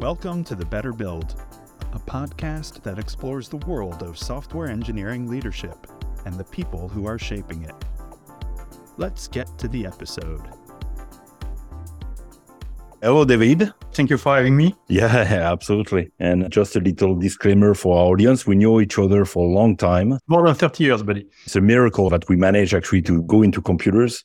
Welcome to The Better Build, a podcast that explores the world of software engineering leadership and the people who are shaping it. Let's get to the episode. Hello, David. Thank you for having me. Yeah, absolutely. And just a little disclaimer for our audience. We know each other for a long time. More than 30 years, buddy. It's a miracle that we managed actually to go into computers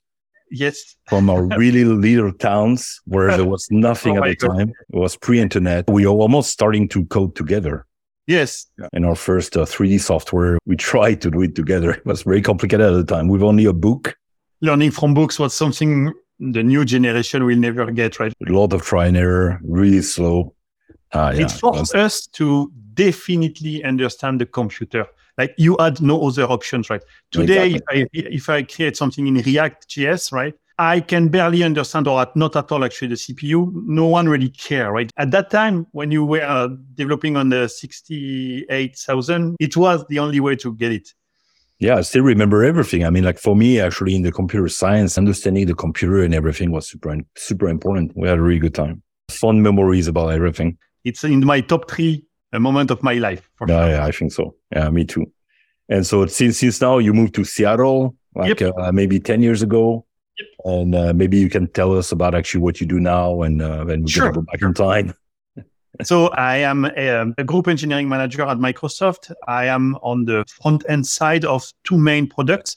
Yes. from our really little towns where there was nothing Oh at the God. time. It was pre-internet. We were almost starting to code together. Yes. In our first uh, 3D software, we tried to do it together. It was very complicated at the time with only a book, Learning from books was something the new generation will never get, right? a lot of try and error, really slow. Uh, yeah, it forced us to definitely understand the computer. Like you had no other options, right? Today, if, I, if I create something in React JS, right, I can barely understand or not at all actually the CPU. No one really care, right? At that time, when you were uh, developing on the 68,000, it was the only way to get it. Yeah, I still remember everything. I mean, like for me, actually, in the computer science, understanding the computer and everything was super, super important. We had a really good time. Fun memories about everything. It's in my top three uh, moment of my life. For Yeah, sure. yeah, I think so. Yeah, me too. And so since since now you moved to Seattle, like uh, maybe ten years ago, Yep. and uh, maybe you can tell us about actually what you do now, and uh, then we Sure. can go back in time. So I am a, a group engineering manager at Microsoft. I am on the front end side of two main products.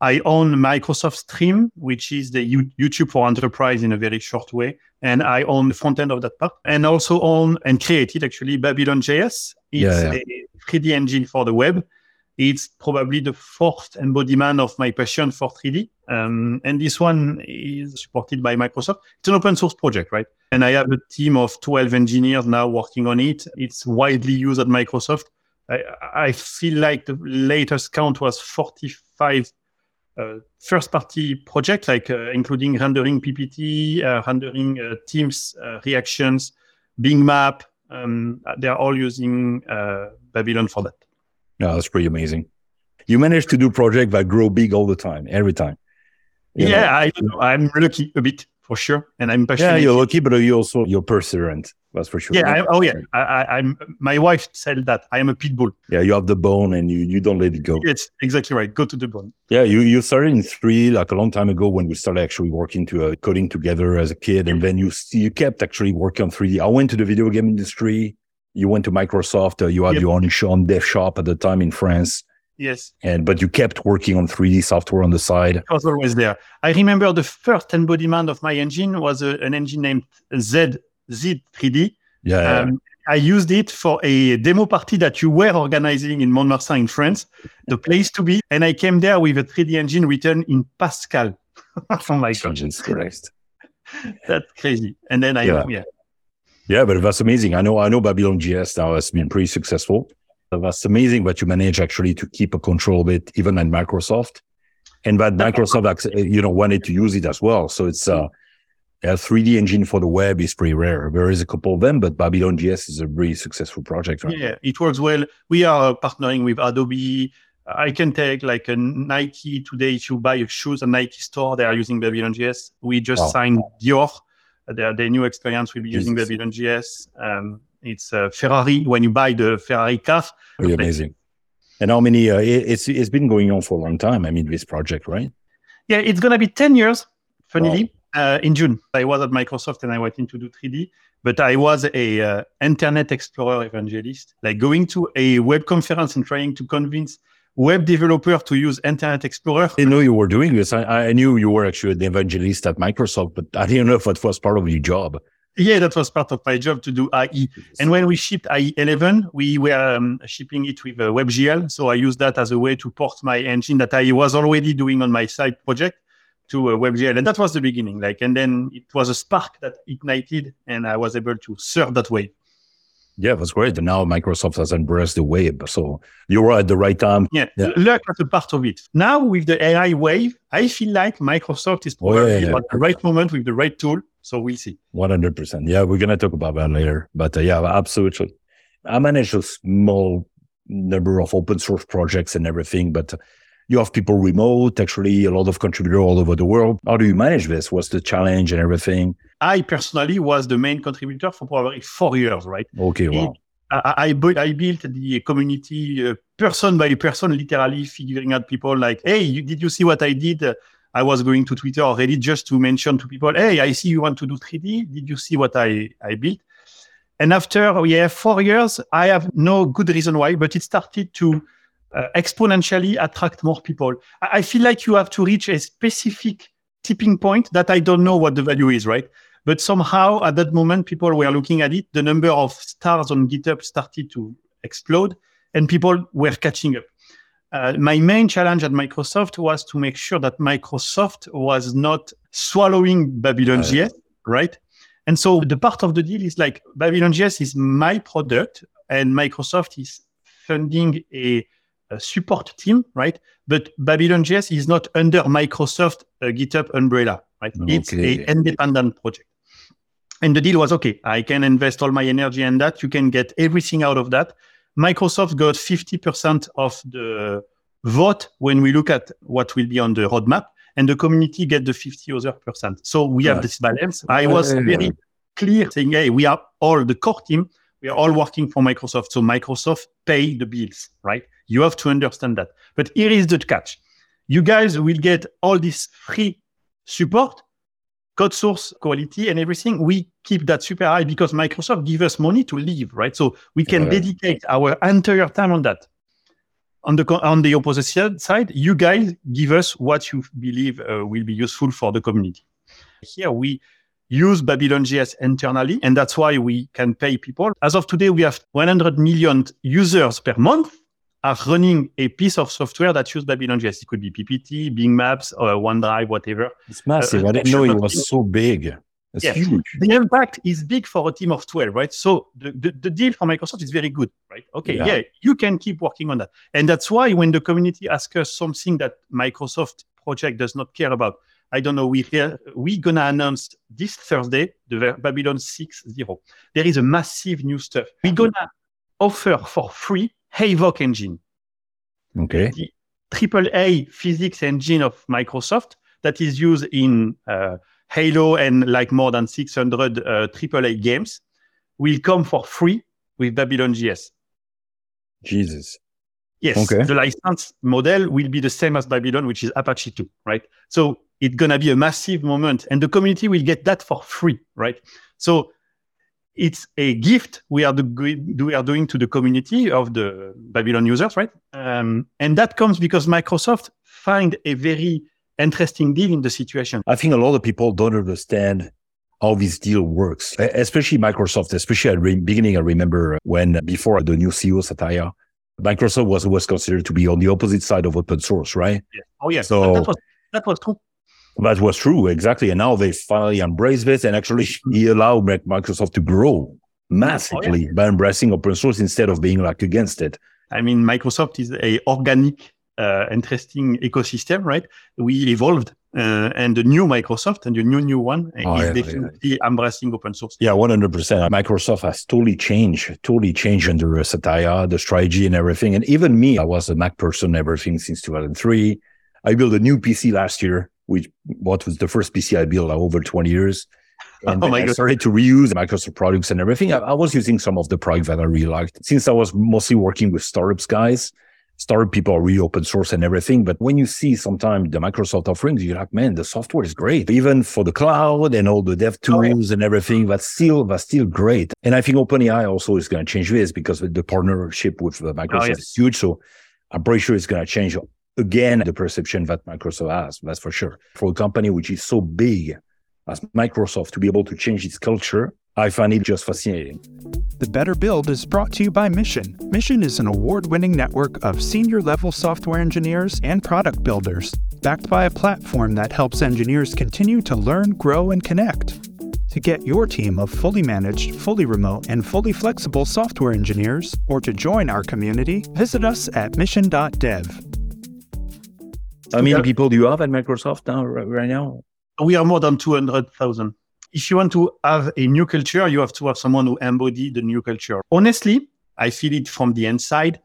I own Microsoft Stream, which is the U- YouTube for enterprise in a very short way. And I own the front end of that part and also own and created actually Babylon.js. It's Yeah, yeah. a 3D engine for the web. It's probably the fourth embodiment of my passion for 3D. Um, and this one is supported by Microsoft. It's an open source project, right? And I have a team of 12 engineers now working on it. It's widely used at Microsoft. I, I feel like the latest count was 45 uh, first party projects, like uh, including rendering PPT, uh, rendering uh, Teams uh, reactions, Bing Map. Um, they're all using uh, Babylon for that. Yeah, that's pretty amazing. You manage to do projects that grow big all the time, every time. You know? yeah, I, I'm lucky a bit for sure, and I'm passionate. yeah, you're lucky, but you also you're perseverant. That's for sure. Yeah, I, oh yeah. I, I, I'm. My wife said that I am a pit bull. yeah, you have the bone, and you you don't let it go. It's exactly right. Go to the bone. Yeah, you, you started in three like a long time ago when we started actually working to uh, coding together as a kid, and then you you kept actually working on 3D. I went to the video game industry. You went to Microsoft. Uh, you had Yep. your own, dev shop at the time in France, Yes, and but you kept working on 3D software on the side. it was always there. I remember the first embodiment of my engine was a, an engine named Z Z3D. Yeah, yeah. Um, I used it for a demo party that you were organizing in Montmartre in France, the place to be. And I came there with a 3D engine written in Pascal. oh my god, Christ. that's crazy. And then I Yeah. yeah. Yeah, but that's amazing. I know, I know Babylon JS now has been pretty successful. That's amazing that you manage actually to keep a control of it, even at Microsoft. And that Microsoft, you know, wanted to use it as well. So it's, uh, a 3D engine for the web is pretty rare. There is a couple of them, but Babylon JS is a really successful project. Right? Yeah, it works well. We are partnering with Adobe. I can take like a Nike today. If you buy shoes at Nike store, they are using Babylon JS. We just Wow. signed Dior. Their, their new experience will be using Jesus. Babylon JS. Um, it's uh, Ferrari. When you buy the Ferrari car, amazing. And how many, uh, it- it's, it's been going on for a long time. I mean, this project, right? yeah, it's gonna be ten years. Funnily, uh, in June, I was at Microsoft and I went into do 3D. But I was a uh, Internet Explorer evangelist, like going to a web conference and trying to convince web developer to use Internet Explorer. I didn't know you were doing this. I, I knew you were actually an evangelist at Microsoft, but I didn't know if that was part of your job. Yeah, that was part of my job to do IE. And when we shipped IE 11, we were um, shipping it with uh, WebGL. So I used that as a way to port my engine that I was already doing on my side project to uh, WebGL. And that was the beginning. Like, and then it was a spark that ignited, and I was able to serve that way. Yeah, that's great. And now Microsoft has embraced the web. So you were at the right time. Yeah, Yeah. luck was a part of it. Now with the AI wave, I feel like Microsoft is Oh, yeah, yeah. at the right moment with the right tool. So we'll see. 100%. Yeah, we're going to talk about that later. But uh, yeah, absolutely. I manage a small number of open source projects and everything, but you have people remote, actually, a lot of contributors all over the world. How do you manage this? What's the challenge and everything? I personally was the main contributor for probably four years, right? Okay, wow. I, I, I built the community uh, person by person, literally figuring out people like, hey, you, did you see what I did? Uh, I was going to Twitter already just to mention to people, hey, I see you want to do 3D. Did you see what I, I built? And after yeah, four years, I have no good reason why, but it started to uh, exponentially attract more people. I, I feel like you have to reach a specific tipping point that I don't know what the value is, right? But somehow at that moment, people were looking at it. The number of stars on GitHub started to explode and people were catching up. Uh, my main challenge at Microsoft was to make sure that Microsoft was not swallowing Babylon uh, right? And so the part of the deal is like Babylon JS is my product and Microsoft is funding a, a support team, right? But Babylon JS is not under Microsoft uh, GitHub umbrella, right? Okay. It's a independent project. And the deal was okay, I can invest all my energy in that. You can get everything out of that. Microsoft got 50% of the vote when we look at what will be on the roadmap, and the community get the 50 other percent. So we have this balance. I was very clear saying, hey, we are all the core team, we are all working for Microsoft. So Microsoft pay the bills, right? You have to understand that. But here is the catch. You guys will get all this free support, code source quality and everything, we keep that super high because Microsoft give us money to live, right? So we can dedicate our entire time on that. On the on the opposite side, you guys give us what you believe uh, will be useful for the community. Here we use Babylon JS internally, and that's why we can pay people. As of today, we have 100 million users per month are running a piece of software that uses Babylon JS. It could be PPT, Bing Maps, or OneDrive, whatever. It's massive. Uh, I didn't know it was so big. It's yes. huge. The impact is big for a team of 12, right? So the, the, the, deal for Microsoft is very good, right? Okay, yeah. yeah, you can keep working on that. And that's why when the community asks us something that Microsoft project does not care about, I don't know, we we're gonna announce this Thursday the Babylon 6.0. There is a massive new stuff. We're gonna offer for free Havok engine. Okay. The triple A physics engine of Microsoft that is used in uh, Halo and like more than 600 uh, AAA games will come for free with Babylon JS. Jesus. Yes. Okay. The license model will be the same as Babylon, which is Apache 2, right? So it's going to be a massive moment and the community will get that for free, right? So it's a gift we are, do, we are doing to the community of the Babylon users, right? Um, and that comes because Microsoft find a very interesting deal in the situation. I think a lot of people don't understand how this deal works, especially Microsoft, especially at the beginning. I remember when before the new CEO Satya, Microsoft was was considered to be on the opposite side of open source, right? Oh yeah. So that was, that was true. That was true, exactly. And now they finally embrace this and actually he allowed Microsoft to grow massively oh, yeah. by embracing open source instead of being like against it. I mean, Microsoft is a organic, uh, interesting ecosystem, right? We evolved, uh, and the new Microsoft and the new new one oh, is yeah, definitely yeah. embracing open source. Yeah, one hundred percent. Microsoft has totally changed, totally changed under Satya, the strategy and everything. And even me, I was a Mac person, everything since two thousand three. I built a new PC last year which what was the first PC I built uh, over 20 years. Oh and oh I God. started to reuse Microsoft products and everything. I, I, was using some of the products that I really liked. Since I was mostly working with startups guys, startup people are really open source and everything. But when you see sometimes the Microsoft offerings, you're like, man, the software is great. Even for the cloud and all the dev oh, tools oh, and everything, that's still that's still great. And I think OpenAI also is going to change this because the partnership with uh, oh, Microsoft oh, yes. is huge. So I'm pretty sure it's going to change again the perception that Microsoft has. That's for sure. For a company which is so big as Microsoft to be able to change its culture, I find it just fascinating. The Better Build is brought to you by Mission. Mission is an award winning network of senior level software engineers and product builders, backed by a platform that helps engineers continue to learn, grow, and connect. To get your team of fully managed, fully remote, and fully flexible software engineers, or to join our community, visit us at mission.dev. How many people do you have at Microsoft now, right now? We are more than 200,000. If you want to have a new culture, you have to have someone who embody the new culture. Honestly, I feel it from the inside.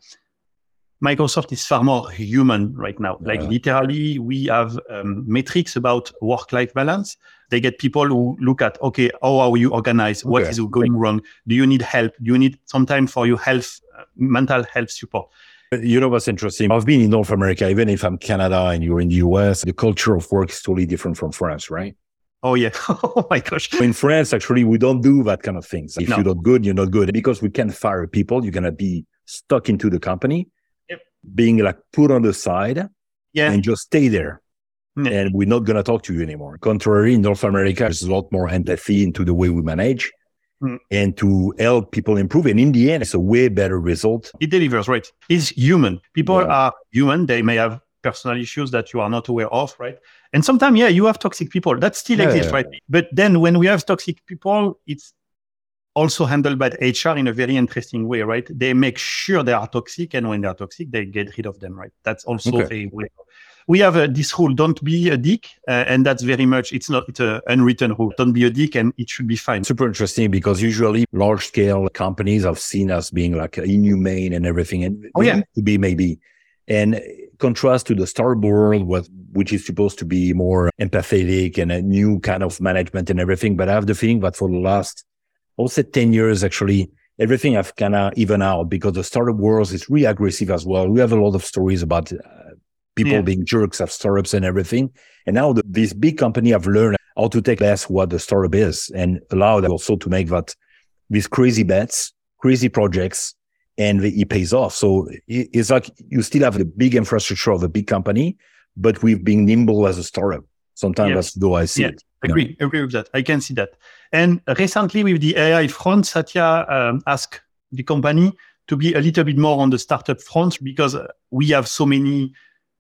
Microsoft is far more human right now. Like literally, we have um, metrics about work-life balance. They get people who look at, okay, how are you organized? What Okay. is going wrong? Do you need help? Do you need some time for your health, uh, mental health support? You know what's interesting? I've been in North America, even if I'm Canada and you're in the US, the culture of work is totally different from France, right? Oh yeah. oh my gosh. In France, actually, we don't do that kind of things. If No. you're not good, you're not good. Because we can't fire people, you're gonna be stuck into the company, Yep. being like put on the side Yeah. and just stay there. Yeah. And we're not gonna talk to you anymore. Contrary, in North America, there's a lot more empathy into the way we manage Mm. and to help people improve. And in the end, it's a way better result. it delivers, right? It's human. People Yeah. are human. They may have personal issues that you are not aware of, right? And sometimes, yeah, you have toxic people that still Yeah, exist, yeah, right? But then when we have toxic people, it's also handled by HR in a very interesting way, right? They make sure they are toxic, and when they are toxic, they get rid of them, right? That's also Okay. a way. We have uh, this rule: don't be a dick, uh, and that's very much. It's not. It's an unwritten rule. Don't be a dick, and it should be fine. Super interesting because usually large scale companies have seen as being like inhumane and everything. And Oh, yeah. to be maybe. And contrast to the startup world, which is supposed to be more empathetic and a new kind of management and everything. But I have the feeling that for the last, I would say 10 years, actually, everything have kind of even out because the startup world is really aggressive as well. We have a lot of stories about uh, people Yeah. being jerks of startups and everything. And now the, these big company have learned how to take less what the startup is and allow them also to make that these crazy bets, crazy projects, and it pays off. So it- it's like you still have the big infrastructure of a big company, but we've been nimble as a startup. Sometimes Yeah. that's though I see Yeah. it. Agree, agree with that. I can see that. And recently with the AI front, Satya um, asked the company to be a little bit more on the startup front because we have so many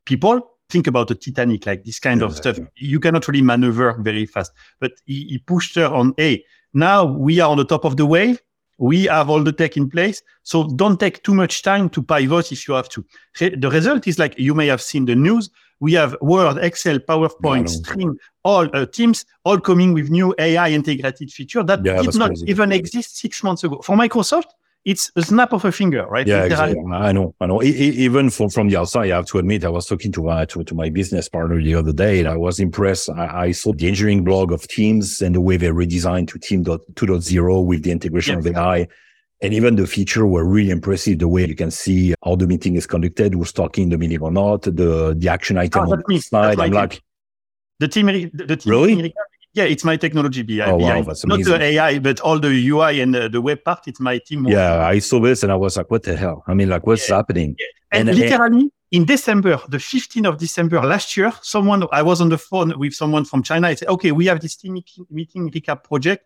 people. Think about the Titanic, like this kind of stuff. You cannot really maneuver very fast. But he, he pushed her on, hey, now we are on the top of the wave. We have all the tech in place. So don't take too much time to pivot if you have to. The result is like you may have seen the news. We have Word, Excel, PowerPoint, know. Stream, all uh, Teams, all coming with new AI integrated feature that Yeah, did not crazy. even exist six months ago. For Microsoft, it's a snap of a finger, right? Yeah, exactly. I know. I know. Even from, from the outside, I have to admit, I was talking to my, to, to my business partner the other day and I was impressed. I, I saw the engineering blog of Teams and the way they redesigned to Team dot- 2.0 with the integration Yeah. of AI. And even the feature were really impressive. The way you can see how the meeting is conducted, who's talking in the meeting or not, the, the action item Oh, on the slide. I'm like, The team, the, the team Really? Yeah, it's my technology behind. Oh, wow, that's Not the AI, but all the UI and uh, the web part. It's my team. yeah, I saw this and I was like, what the hell? I mean, like, what's Yeah. happening? And, And- literally in December, the 15th of December last year, someone, I was on the phone with someone from China. I said, okay, we have this team meeting- meeting recap project.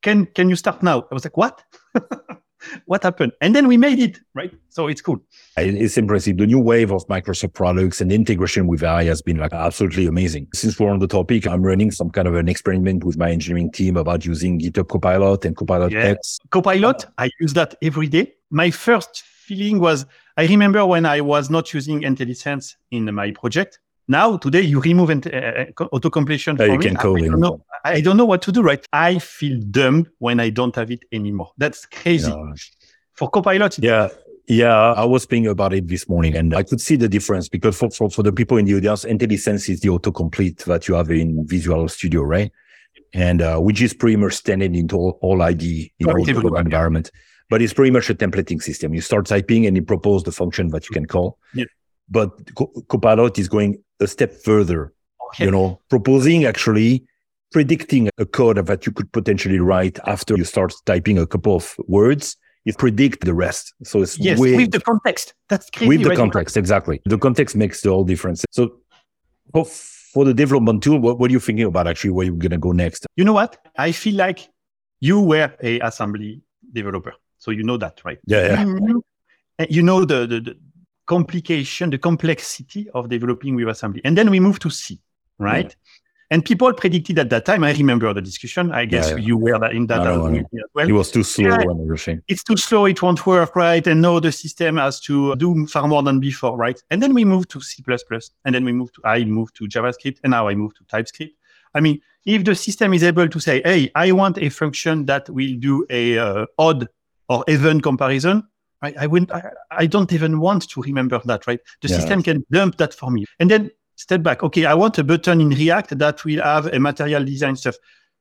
Can, can you start now? I was like, what? what happened? And then we made it, right? So it's cool. It's impressive. The new wave of Microsoft products and integration with AI has been like absolutely amazing. Since we're on the topic, I'm running some kind of an experiment with my engineering team about using GitHub Copilot and Copilot Yeah. X. Copilot, I use that every day. My first feeling was, I remember when I was not using IntelliSense in my project. Now, today, you remove int- uh, uh, auto completion Yeah, you me. can I- code I, don't know, I don't know what to do, right? I feel dumb when I don't have it anymore. That's crazy. Yeah. For Copilot, Yeah. Yeah, I was thinking about it this morning and I could see the difference because for, for, for the people in the audience, IntelliSense is the autocomplete that you have in Visual Studio, right? And uh, which is pretty much standard into all, all ID in all the everywhere, yeah. environment. But it's pretty much a templating system. You start typing and it proposes the function that you can call. Yeah. But Co- Copilot is going a step further, okay. you know, proposing actually predicting a code that you could potentially write after you start typing a couple of words. It predict the rest. So it's yes, way with the context. That's crazy. with the right? context exactly the context makes the whole difference so for, for the development tool what, what are you thinking about actually where you're going to go next You know what? I feel like you were a assembly developer. So you know that, right? yeah you and you know the, the complication, the complexity of developing with assembly. And then we moved to C, right? And people predicted at that time, I remember the discussion. I guess Yeah, yeah. you were in that I know, I as well. it was too slow Yeah. and everything It's too slow, it won't work, right? And now the system has to do far more than before, right? And then we moved to C++, and then we moved to, I moved to JavaScript, and now I moved to TypeScript. I mean, if the system is able to say, hey, I want a function that will do a uh, odd or even comparison, Right? I wouldn't. I, I don't even want to remember that. Right? The Yeah. system can dump that for me, and then step back. Okay, I want a button in React that will have a material design stuff.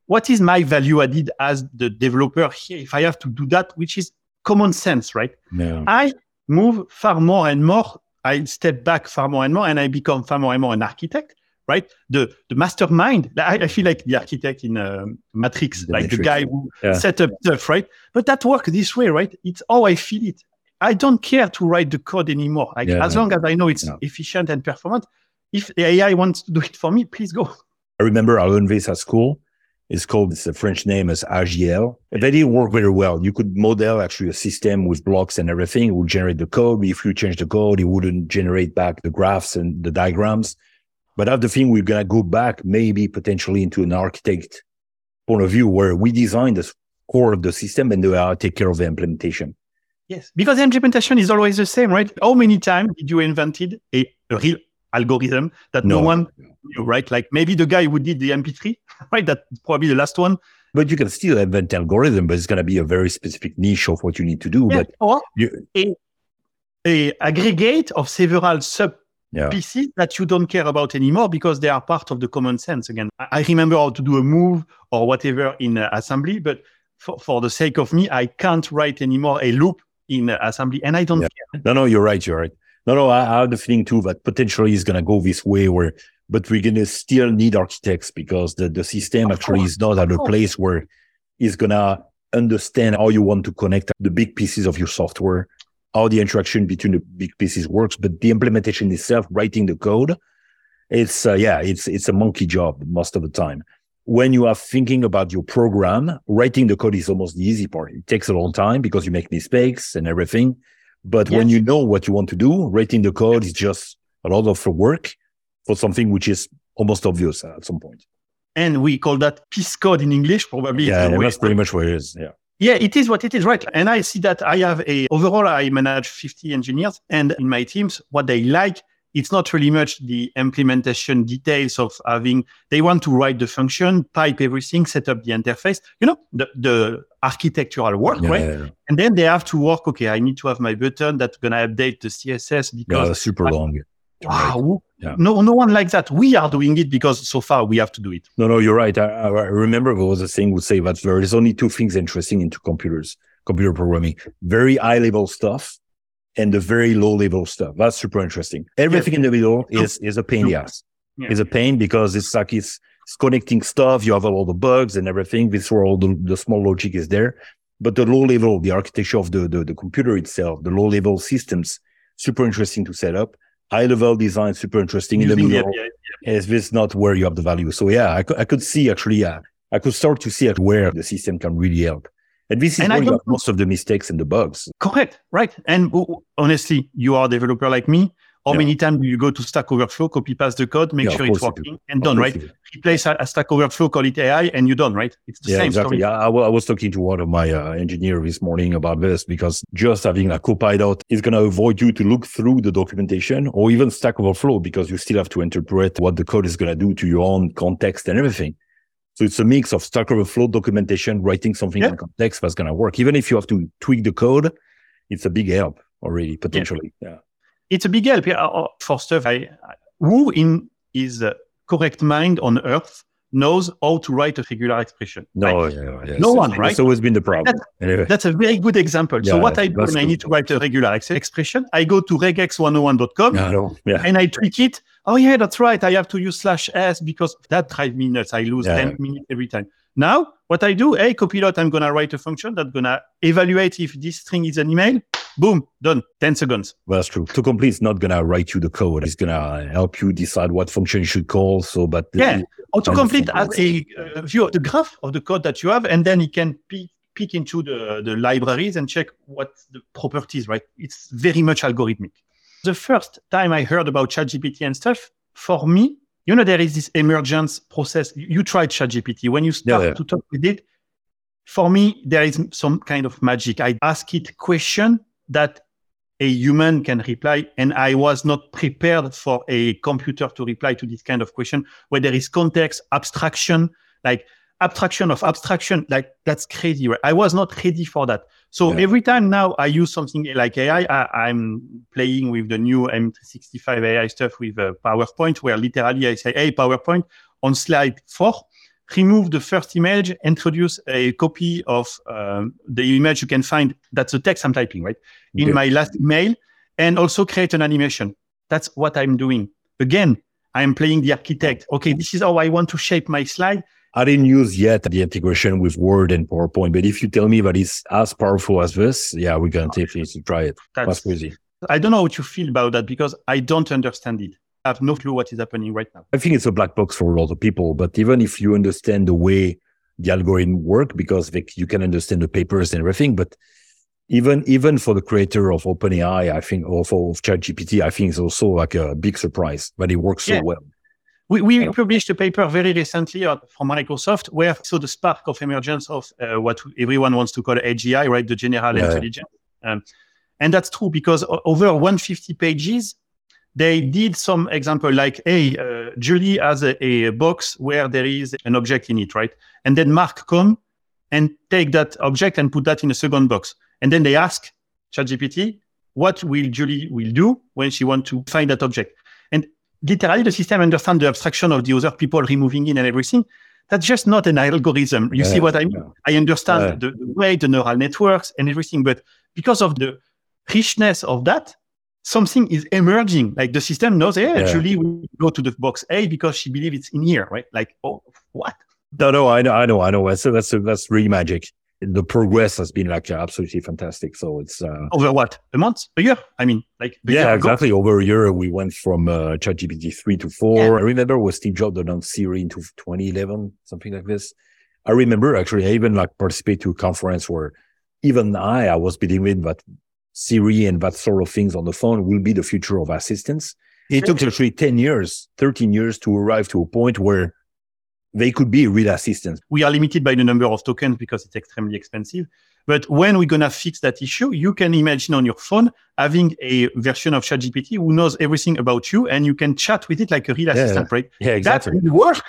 What is my value added as the developer here? If I have to do that, which is common sense, right? Yeah. I move far more and more. I step back far more and more, and I become far more and more an architect. Right, the the mastermind. I, I feel like the architect in uh, Matrix, The like the guy who Yeah. set up stuff. Right, but that works this way, right? It's how I feel it. I don't care to write the code anymore. Like Yeah. as long as I know it's Yeah. efficient and performant. If the AI wants to do it for me, please go. I remember I learned this at school. It's called, it's a French name as. And That didn't work very well. You could model actually a system with blocks and everything. It would generate the code. If you change the code, it wouldn't generate back the graphs and the diagrams. But I have the thing we're going to go back maybe potentially into an architect point of view where we design the core of the system and they take care of the implementation. Yes, because implementation is always the same, right? How many times did you invented a, a real algorithm that no, No. one knew, right? Like maybe the guy who did the MP3, right? That's probably the last one. But you can still invent algorithm, but it's going to be a very specific niche of what you need to do. Yeah, But or you, a, a aggregate of several sub yeah. pieces that you don't care about anymore because they are part of the common sense. Again, I remember how to do a move or whatever in uh, assembly, but for, for the sake of me, I can't write anymore a loop in uh, assembly, and I don't Yeah. care. No, no, you're right. You're right. No, no, I, I have the feeling too that potentially is going to go this way where, but we're going to still need architects because the, the system Of actually course, is not at a place where it's going to understand how you want to connect the big pieces of your software, how the interaction between the big pieces works, but the implementation itself, writing the code, it's, uh, yeah, it's, it's a monkey job most of the time. When you are thinking about your program, writing the code is almost the easy part. It takes a long time because you make mistakes and everything. But when you know what you want to do, writing the code is just a lot of work for something which is almost obvious at some point. And we call that piece code in English, probably. Yeah, It's the and way- that's pretty much what it is. Yeah. Yeah, it is what it is, right? And I see that I have a overall I manage 50 engineers and in my teams, what they like, it's not really much the implementation details of having they want to write the function, pipe everything, set up the interface, you know, the, the architectural work, Yeah, right? yeah, yeah. And then they have to work, okay, I need to have my button that's gonna update the CSS because super long. Wow, Yeah. no no one like that. We are doing it because so far we have to do it. No, no, you're right. I, I remember there was a thing would say that there is only two things interesting into computers, computer programming, very high level stuff and the very low level stuff. That's super interesting. Everything in the middle is, is a pain in the ass. Yeah. It's a pain because it's like it's, it's connecting stuff. You have all the bugs and everything. This where all the, the small logic is there. But the low level, the architecture of the, the, the computer itself, the low level systems, super interesting to set up. High level design, super interesting in the middle is this not where you have the value? So yeah, I could, I could see actually, yeah, I could start to see at where the system can really help. And this is And where you have most of the mistakes and the bugs. Correct, right? And honestly, you are a developer like me. How Yeah. many times do you go to Stack Overflow, copy paste the code, make Yeah, sure it's course you do. working, and done, right? Replace a, a Stack Overflow, call it AI, and you're done, right? It's the Yeah, same exactly. story. Yeah, I, I was talking to one of my uh, engineer this morning about this because just having a copilot is going to avoid you to look through the documentation or even Stack Overflow because you still have to interpret what the code is going to do to your own context and everything. So it's a mix of Stack Overflow documentation, writing something Yeah. in context that's going to work. Even if you have to tweak the code, it's a big help already potentially. Yeah. It's a big help yeah, uh, for stuff. I, who in his uh, correct mind on earth knows how to write a regular expression? No, Right? yeah, yeah. No It's- one, It's right? always been the problem. Anyway. That's a very good example. so what I do that's when I need to write a regular ex- expression, I go to regex101.com Yeah, no, yeah. and I tweak it. Oh yeah, that's right. I have to use slash s because that drives me nuts. I lose Yeah. 10 minutes every time. Now, what I do, hey, copilot, I'm gonna write a function that's gonna evaluate if this string is an email. Boom, done. 10 seconds. Well, that's true. To complete is not going to write you the code. It's going to help you decide what function you should call. So, but Yeah. Autocomplete Understand. has a uh, view of the graph of the code that you have, and then it can peek, peek into the, the libraries and check what the properties, right? It's very much algorithmic. The first time I heard about ChatGPT and stuff, for me, you know, there is this emergence process. You, you tried ChatGPT. When you start yeah. to talk with it, for me, there is some kind of magic. I ask it question that a human can reply, and I was not prepared for a computer to reply to this kind of question where there is context, abstraction. Like abstraction of abstraction. Like that's crazy. Right? I was not ready for that. So yeah. every time now I use something like AI, I, am playing with the new M365 AI stuff with uh, PowerPoint, where literally I say, "Hey, PowerPoint, on slide four, remove the first image, introduce a copy of um, the image you can find. That's the text I'm typing, right? In my last email, and also create an animation. That's what I'm doing. Again, I'm playing the architect. Okay, this is how I want to shape my slide. I didn't use yet the integration with Word and PowerPoint, but if you tell me that it's as powerful as this, yeah, we're going to take it to try it. That's, That's crazy. I don't know what you feel about that because I don't understand it. Have no clue what is happening right now. I think it's a black box for a lot of people, but even if you understand the way the algorithm work, because you can understand the papers and everything, but even even for the creator of OpenAI, I think, or for ChatGPT, I think it's also like a big surprise, but it works so well. We, we published a paper very recently from Microsoft where so the spark of emergence of uh, what everyone wants to call AGI, right? The general yeah. intelligence. Um, and that's true because over 150 pages, they did some example like, hey, uh, Julie has a, a, box where there is an object in it, right? And then Mark come and take that object and put that in a second box. And then they ask ChatGPT, what will Julie will do when she want to find that object? And literally the system understands the abstraction of the other people removing in and everything. That's just not an algorithm. You yeah, see what I mean? Yeah. I understand yeah. the, the way the neural networks and everything, but because of the richness of that, something is emerging. Like the system knows, hey, yeah. Julie will go to the box A because she believes it's in here, right? Like, oh, what? No, no, I know, I know, I know. So that's that's that's really magic. The progress has been like absolutely fantastic. So it's uh, over what a month, a year. I mean, like yeah, exactly. Over a year, we went from uh, ChatGPT three to four. Yeah. I remember was Steve Jobs announced Siri into 2011, something like this. I remember actually, I even like participate to a conference where even I, I was believing in that Siri and that sort of things on the phone will be the future of assistance. It took actually 10 years, 13 years to arrive to a point where they could be real assistants. We are limited by the number of tokens because it's extremely expensive. But when we're going to fix that issue, you can imagine on your phone having a version of ChatGPT who knows everything about you and you can chat with it like a real yeah, assistant, right? Yeah, exactly. That will work.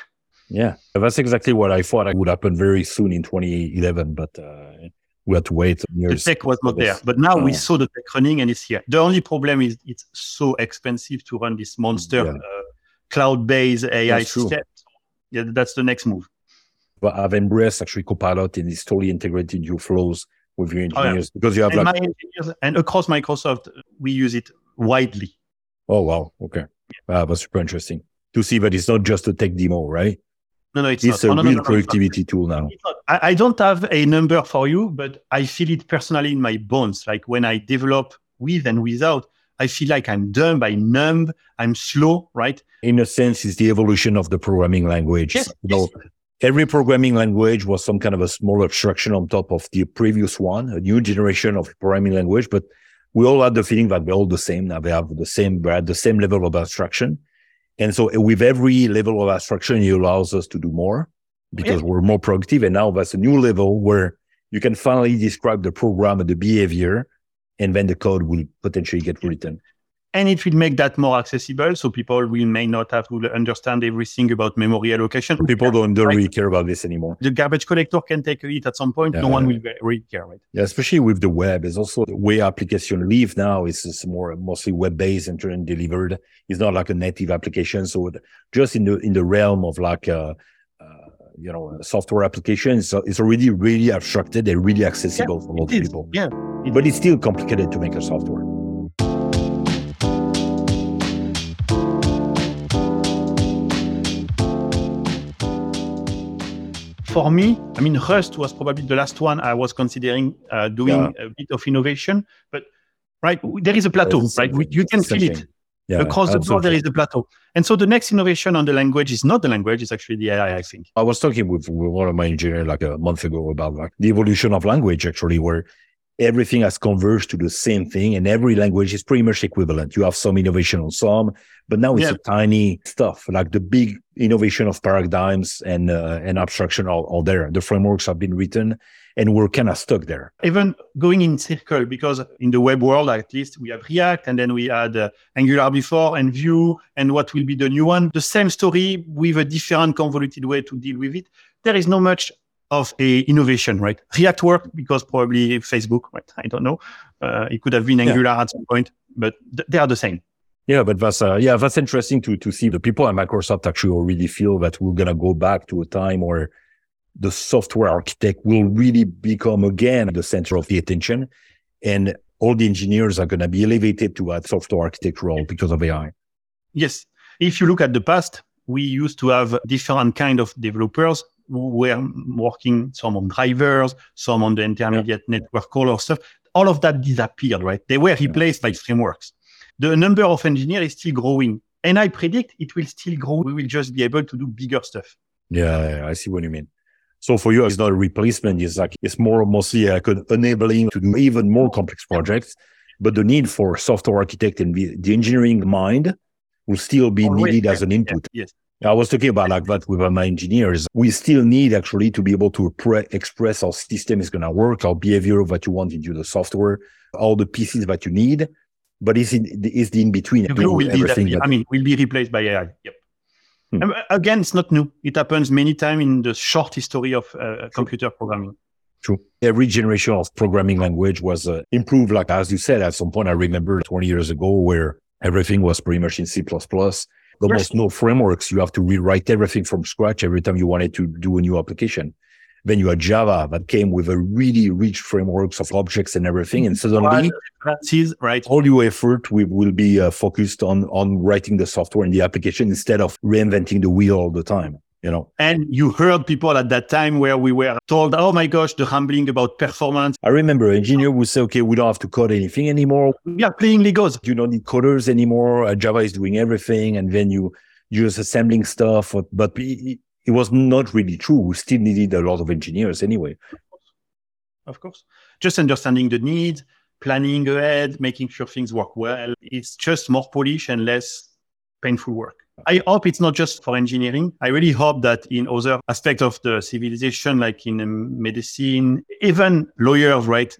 Yeah, that's exactly what I thought would happen very soon in 2011. But uh, we had to wait years. The tech was not there, but now we saw the tech running and it's here. The only problem is it's so expensive to run this monster yeah. uh, cloud-based AI system. Yeah, that's the next move. But I've embraced actually Copilot and it's totally integrated your flows with your engineers oh, yeah. because you have and like engineers and across Microsoft we use it widely. Oh wow, okay, wow, that's super interesting to see that it's not just a tech demo, right? No, no, it's, it's not. a oh, real no, no, productivity tool now. I, I, don't have a number for you, but I feel it personally in my bones. Like when I develop with and without, I feel like I'm dumb, I'm numb, I'm slow, right? In a sense, it's the evolution of the programming language. Yes, yes. Every programming language was some kind of a small abstraction on top of the previous one, a new generation of programming language, but we all had the feeling that we're all the same now. They have the same, we're at the same level of abstraction. And so with every level of abstraction, it allows us to do more because yeah. we're more productive. And now that's a new level where you can finally describe the program and the behavior, and then the code will potentially get written and it will make that more accessible so people will may not have to understand everything about memory allocation. People don't, don't really care about this anymore. The garbage collector can take it at some point. Yeah, no one will really care right? Yeah especially with the web it's also the way application live now is more mostly web based and delivered. It's not like a native application so just in the in the realm of like uh, uh you know, software applications, so it's already really abstracted and really accessible yeah, for a lot of people. Yeah. But it's still complicated to make a software. For me, I mean, Rust was probably the last one I was considering uh, doing yeah. a bit of innovation. But right, there is a plateau, it's right? You can feel it. Yeah, Across absolutely. the board, there is a plateau. And so the next innovation on the language is not the language, it's actually the AI, I think. I was talking with, with one of my engineers like a month ago about like the evolution of language, actually, where everything has converged to the same thing and every language is pretty much equivalent. You have some innovation on some, but now it's yeah. a tiny stuff like the big innovation of paradigms and, uh, and abstraction all, all there. The frameworks have been written and we're kind of stuck there. Even going in circle, because in the web world, at least we have React and then we had uh, Angular before and Vue and what will be the new one. The same story with a different convoluted way to deal with it there is no much of a innovation, right? React work because probably Facebook, right? I don't know. Uh, it could have been Angular yeah. at some point, but th- they are the same. Yeah, but that's uh, yeah, that's interesting to to see the people at Microsoft actually already feel that we're gonna go back to a time where the software architect will really become again the center of the attention, and all the engineers are gonna be elevated to a software architect role because of AI. Yes, if you look at the past, we used to have different kind of developers who were working some on drivers, some on the intermediate yeah. network core stuff. All of that disappeared, right? They were replaced yeah. by frameworks. The number of engineers is still growing. And I predict it will still grow. We will just be able to do bigger stuff. Yeah, I see what you mean. So for you, it's not a replacement. It's like, it's more mostly uh, like an enabling to do even more complex projects. But the need for software architect and the, engineering mind will still be Always, needed as an input. Yes. I was talking about like that with my engineers. We still need actually to be able to pre- express how system is going to work, our behavior that you want into the software, all the pieces that you need. But it's in, it's the in between. The glue will be that, I mean, will be replaced by AI. Yep. Hmm. Uh, again, it's not new. It happens many times in the short history of uh, computer programming. True. Every generation of programming language was uh, improved. Like as you said, at some point, I remember 20 years ago where everything was pretty much in C++ almost no frameworks. You have to rewrite everything from scratch every time you wanted to do a new application. Then you had Java that came with a really rich frameworks of objects and everything. And suddenly, right. all your effort will, will be uh, focused on, on writing the software in the application instead of reinventing the wheel all the time you know. And you heard people at that time where we were told, oh my gosh, the humbling about performance. I remember an engineer would say, okay, we don't have to code anything anymore. We are playing Legos. You don't need coders anymore. Uh, Java is doing everything. And then you, you're just assembling stuff. But it, it was not really true. We still needed a lot of engineers anyway. Of course. Just understanding the needs, planning ahead, making sure things work well. It's just more polish and less painful work. I hope it's not just for engineering. I really hope that in other aspects of the civilization, like in um, medicine, even lawyers, right?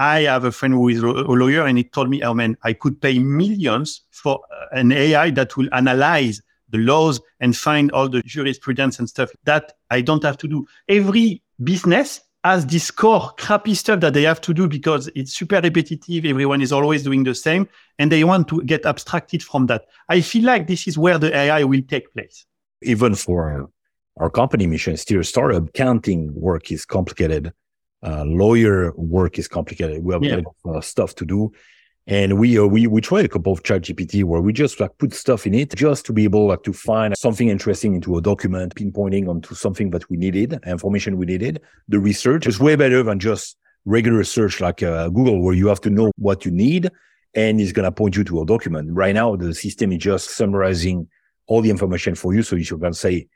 I have a friend who is a lawyer and he told me, oh man, I could pay millions for uh, an AI that will analyze the laws and find all the jurisprudence and stuff that I don't have to do. Every business has this core crappy stuff that they have to do because it's super repetitive. Everyone is always doing the same and they want to get abstracted from that. I feel like this is where the AI will take place. Even for our company mission, still startup, counting work is complicated. Uh, lawyer work is complicated. We have yeah. a lot of uh, stuff to do. And we, uh, we, we tried a couple of chat GPT where we just like put stuff in it just to be able like to find something interesting into a document, pinpointing onto something that we needed, information we needed. The research is way better than just regular search like uh, Google where you have to know what you need and it's going to point you to a document. Right now, the system is just summarizing all the information for you. So you can say,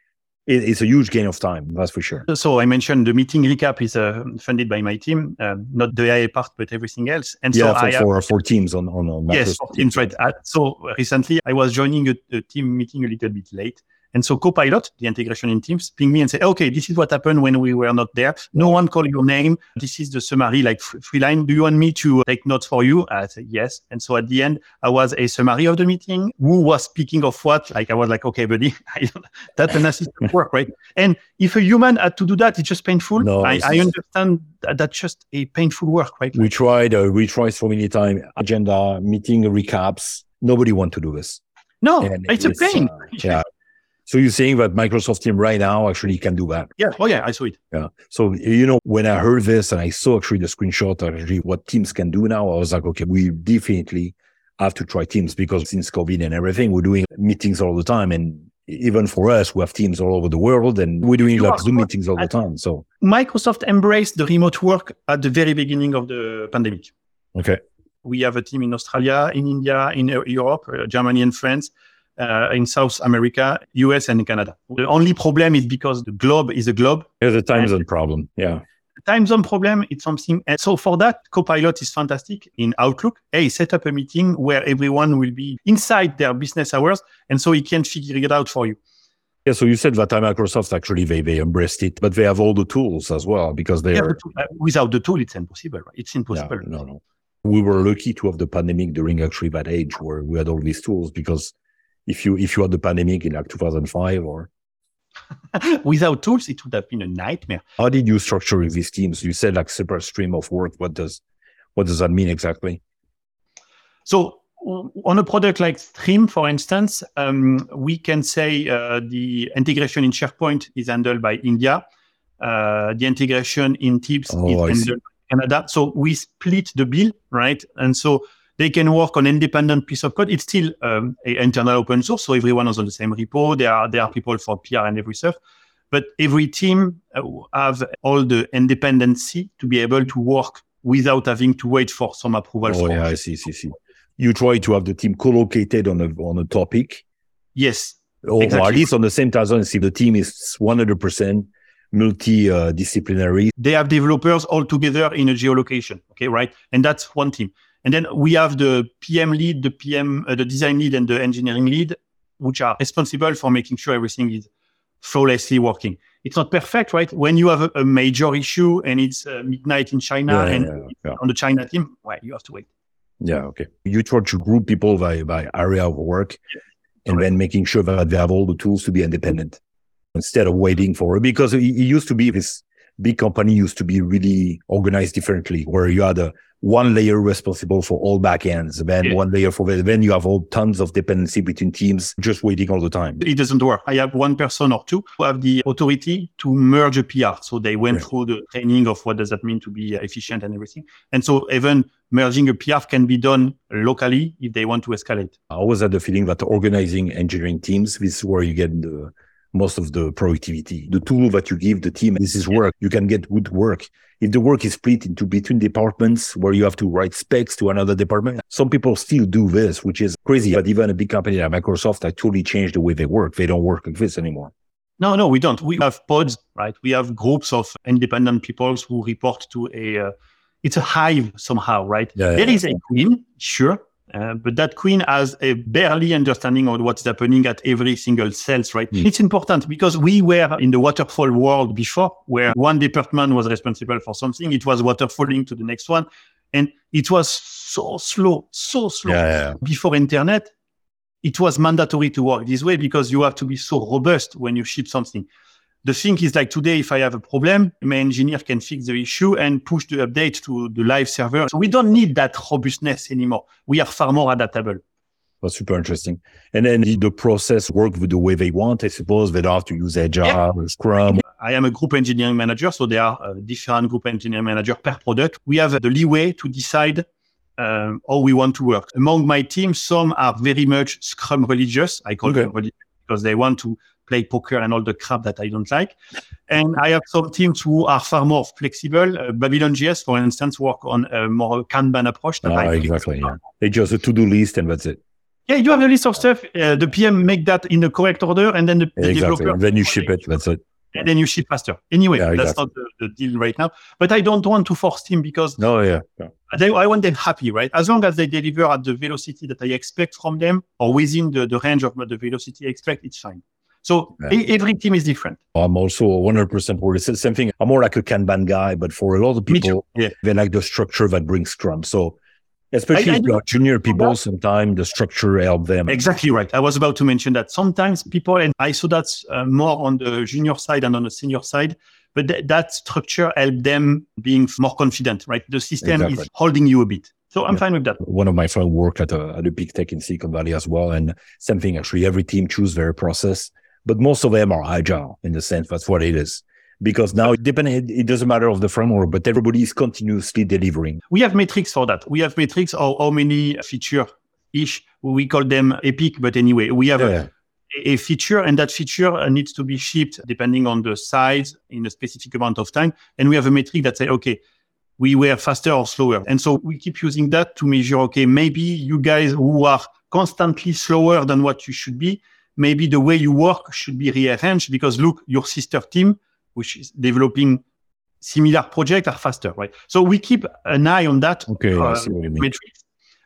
it's a huge gain of time, that's for sure. So I mentioned the meeting recap is uh, funded by my team, uh, not the AI part, but everything else. And yeah, so for, I have, for, for teams on on, on yes, for teams, right. Uh, so recently I was joining a, a team meeting a little bit late, and so Copilot, the integration in Teams, ping me and say, okay, this is what happened when we were not there. No one called your name. This is the summary, like free line. Do you want me to take notes for you? I said, yes. And so at the end, I was a summary of the meeting. Who was speaking of what? Like I was like, okay, buddy, that's an assistant work, right? And if a human had to do that, it's just painful. No, I, I understand that that's just a painful work, right? We tried, uh, we tried so many times, agenda, meeting recaps. Nobody want to do this. No, it's, it's, a pain. Uh, yeah. So you're saying that Microsoft Team right now actually can do that? Yeah. Oh yeah, I saw it. Yeah. So you know, when I heard this and I saw actually the screenshot actually what Teams can do now, I was like, okay, we definitely have to try Teams because since COVID and everything, we're doing meetings all the time. And even for us, we have teams all over the world and we're doing like Zoom meetings all the time. So Microsoft embraced the remote work at the very beginning of the pandemic. Okay. We have a team in Australia, in India, in Europe, uh, Germany and France uh, in South America, US, and Canada. The only problem is because the globe is a globe. There's a time zone problem. Yeah. Time zone problem, it's something. And so for that, Copilot is fantastic in Outlook. Hey, set up a meeting where everyone will be inside their business hours. And so he can figure it out for you. Yeah, so you said that Microsoft actually they, they embraced it, but they have all the tools as well because they yeah, are. uh, without the tool, it's impossible. Right? It's impossible. Yeah, no, no. We were lucky to have the pandemic during actually that age where we had all these tools because if you if you had the pandemic in like 2005 or Without tools, it would have been a nightmare. How did you structure these teams? You said like separate stream of work. What does what does that mean exactly? So on a product like Stream, for instance, um, we can say uh, the integration in SharePoint is handled by India. Uh, the integration in Teams Oh, is handled by Canada. So we split the bill, right? And so they can work on independent piece of code. It's still um, a internal open source, so everyone is on the same repo. There are there are people for PR and every stuff, but every team uh, have all the independency to be able to work without having to wait for some approval. Oh from yeah, I see, see, see. You try to have the team co-located on a on a topic, Yes, or, Exactly. at least on the same task. See, the team is one hundred percent multi-disciplinary. they have developers all together in a geolocation. Okay, right? And that's one team. And then we have the PM lead, the PM, uh, the design lead, and the engineering lead, which are responsible for making sure everything is flawlessly working. It's not perfect, right? When you have a, a major issue and it's uh, midnight in China Yeah, and yeah, yeah. on the China team, well, you have to wait. Yeah, okay. You try to group people by by area of work, and Correct. then making sure that they have all the tools to be independent instead of waiting for it. Because it, it used to be this big company used to be really organized differently, where you had a one layer responsible for all backends, then Yeah. one layer for the, then you have all tons of dependency between teams just waiting all the time. It doesn't work. I have one person or two who have the authority to merge a PR. So they went Right. through the training of what does that mean to be uh, efficient and everything. And so even merging a PR can be done locally if they want to escalate. I always had the feeling that organizing engineering teams, this is where you get the most of the productivity. The tool that you give the team, this is work. You can get good work. If the work is split into between departments where you have to write specs to another department, some people still do this, which is crazy. But even a big company like Microsoft, that totally changed the way they work. They don't work like this anymore. No, no, we don't. We have pods, right? We have groups of independent people who report to a, uh, it's a hive somehow, right? Yeah, There yeah. is a queen, sure. Uh, but that queen has a barely understanding of what's happening at every single cells, right? Mm. It's important because we were in the waterfall world before where one department was responsible for something. It was waterfalling to the next one. And it was so slow, so slow yeah. before internet, it was mandatory to work this way because you have to be so robust when you ship something. The thing is like today, if I have a problem, my engineer can fix the issue and push the update to the live server. So we don't need that robustness anymore. We are far more adaptable. That's super interesting. And then the, process work with the way they want, I suppose. They don't have to use Agile or Scrum. I am a group engineering manager, so there are uh, different group engineering manager per product. We have the leeway to decide um, how we want to work. Among my team, some are very much Scrum religious. I call Okay. them religious because they want to play poker and all the crap that I don't like. And I have some teams who are far more flexible. Uh, Babylon JS, for instance, work on a more Kanban approach. That Ah, exactly. Yeah. They just a to-do list and that's it. yeah, you have a list of stuff. Uh, the PM make that in the correct order, and then the, the Exactly. developer And then you ship it. That's it. and then you ship faster. Anyway, Yeah, that's exactly. not the, the deal right now. But I don't want to force team because No, yeah. yeah. they, I want them happy, right? As long as they deliver at the velocity that I expect from them or within the, the range of the velocity I expect, it's fine. So Yeah. every team is different. I'm also 100% worried. It's the same thing. I'm more like a Kanban guy, but for a lot of people, Yeah. they like the structure that brings Scrum. So especially I- I if do- you are junior people, sometimes the structure help them. Exactly right. I was about to mention that sometimes people, and I saw that's uh, more on the junior side and on the senior side, but th- that structure helped them being more confident, right? The system Exactly. is holding you a bit. So I'm Yeah. fine with that. One of my friends worked at a, at a big tech in Silicon Valley as well. And same thing, actually, every team choose their process, but most of them are agile in the sense that's what it is. Because now it depends, it, doesn't matter of the framework, but everybody is continuously delivering. We have metrics for that. We have metrics of how many feature ish. We call them epic, but anyway, we have a, Yeah. a feature and that feature needs to be shipped depending on the size in a specific amount of time. And we have a metric that say, okay, we were faster or slower. And so we keep using that to measure, okay, maybe you guys who are constantly slower than what you should be, maybe the way you work should be rearranged because look, your sister team, which is developing similar projects are faster, right? So we keep an eye on that Okay. I uh, see what you mean. metrics.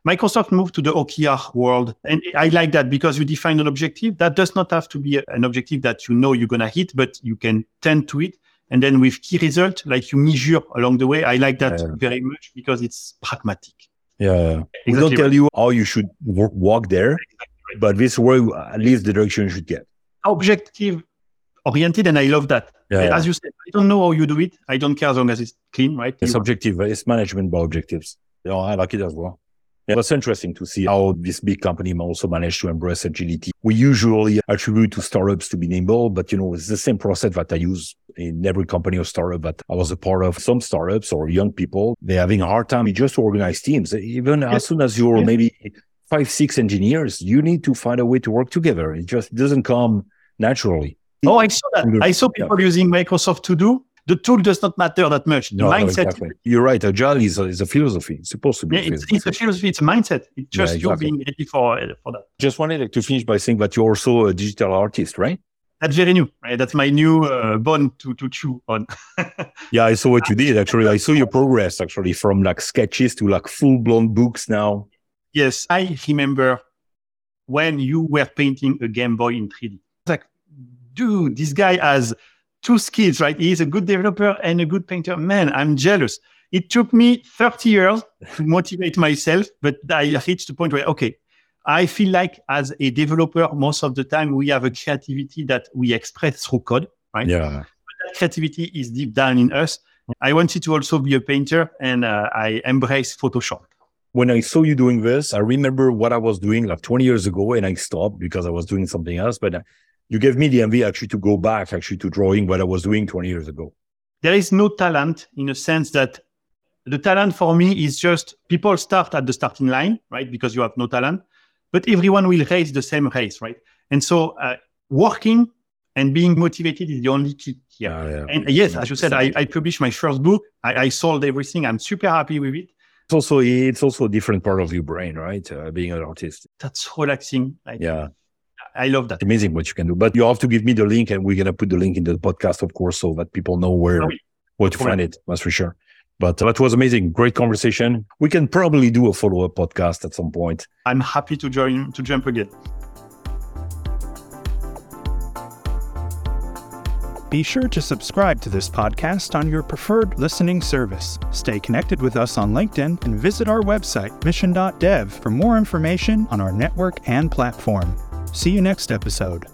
Microsoft moved to the OKR world. And I like that because you define an objective. That does not have to be an objective that you know you're going to hit, but you can tend to it. And then with key result, like you measure along the way. I like that Yeah. very much because it's pragmatic. Yeah. We Exactly don't tell you how you should wo- walk there, right. But this way at least the direction you should get. Objective oriented, and I love that. Yeah, yeah. As you said, I don't know how you do it. I don't care as long as it's clean, right? It's You- objective. It's management by objectives. Yeah, I like it as well. Yeah, it's interesting to see how this big company also managed to embrace agility. We usually attribute to startups to be nimble, but you know, it's the same process that I use in every company or startup that I was a part of. Some startups or young people, they're having a hard time just to organize teams. Even Yes. as soon as you're Yes. maybe five, six engineers, you need to find a way to work together. It just doesn't come naturally. Oh, I saw that. I saw people using Microsoft to do. The tool does not matter that much. The No, no, exactly. You're right. Agile is a, is a philosophy. It's supposed to be. yeah, a it's, it's a philosophy. It's a mindset. It's just you exactly. being ready for for that. Just wanted to finish by saying that you're also a digital artist, right? That's very new. Right? That's my new uh, bone to to chew on. Yeah, I saw what you did. Actually, I saw your progress actually from like sketches to like full blown books now. Yes, I remember when you were painting a Game Boy in 3D. It's like, dude, this guy has two skills, right? He's a good developer and a good painter. Man, I'm jealous. It took me 30 years to motivate myself, but I reached the point where, okay, I feel like as a developer, most of the time we have a creativity that we express through code. Right. Yeah, But That creativity is deep down in us. I wanted to also be a painter and uh, I embrace Photoshop. When I saw you doing this, I remember what I was doing like 20 years ago and I stopped because I was doing something else. But uh, you gave me the envy actually to go back actually to drawing what I was doing 20 years ago. there is no talent in a sense that the talent for me is just people start at the starting line, right? Because you have no talent, but everyone will race the same race, right? And so uh, working and being motivated is the only key here. Yeah, yeah. And yes, as you said, I, I published my first book. I, I sold everything. I'm super happy with it. It's also it's also a different part of your brain, right? Uh, being an artist. That's relaxing. Like, Yeah, I love that. amazing what you can do. But you have to give me the link, and we're gonna put the link in the podcast, of course, so that people know where Oh, yeah. where to find it. That's for sure. But uh, that was amazing. Great conversation. We can probably do a follow up podcast at some point. I'm happy to join to jump again. Be sure to subscribe to this podcast on your preferred listening service. Stay connected with us on LinkedIn and visit our website, mission.dev, for more information on our network and platform. See you next episode.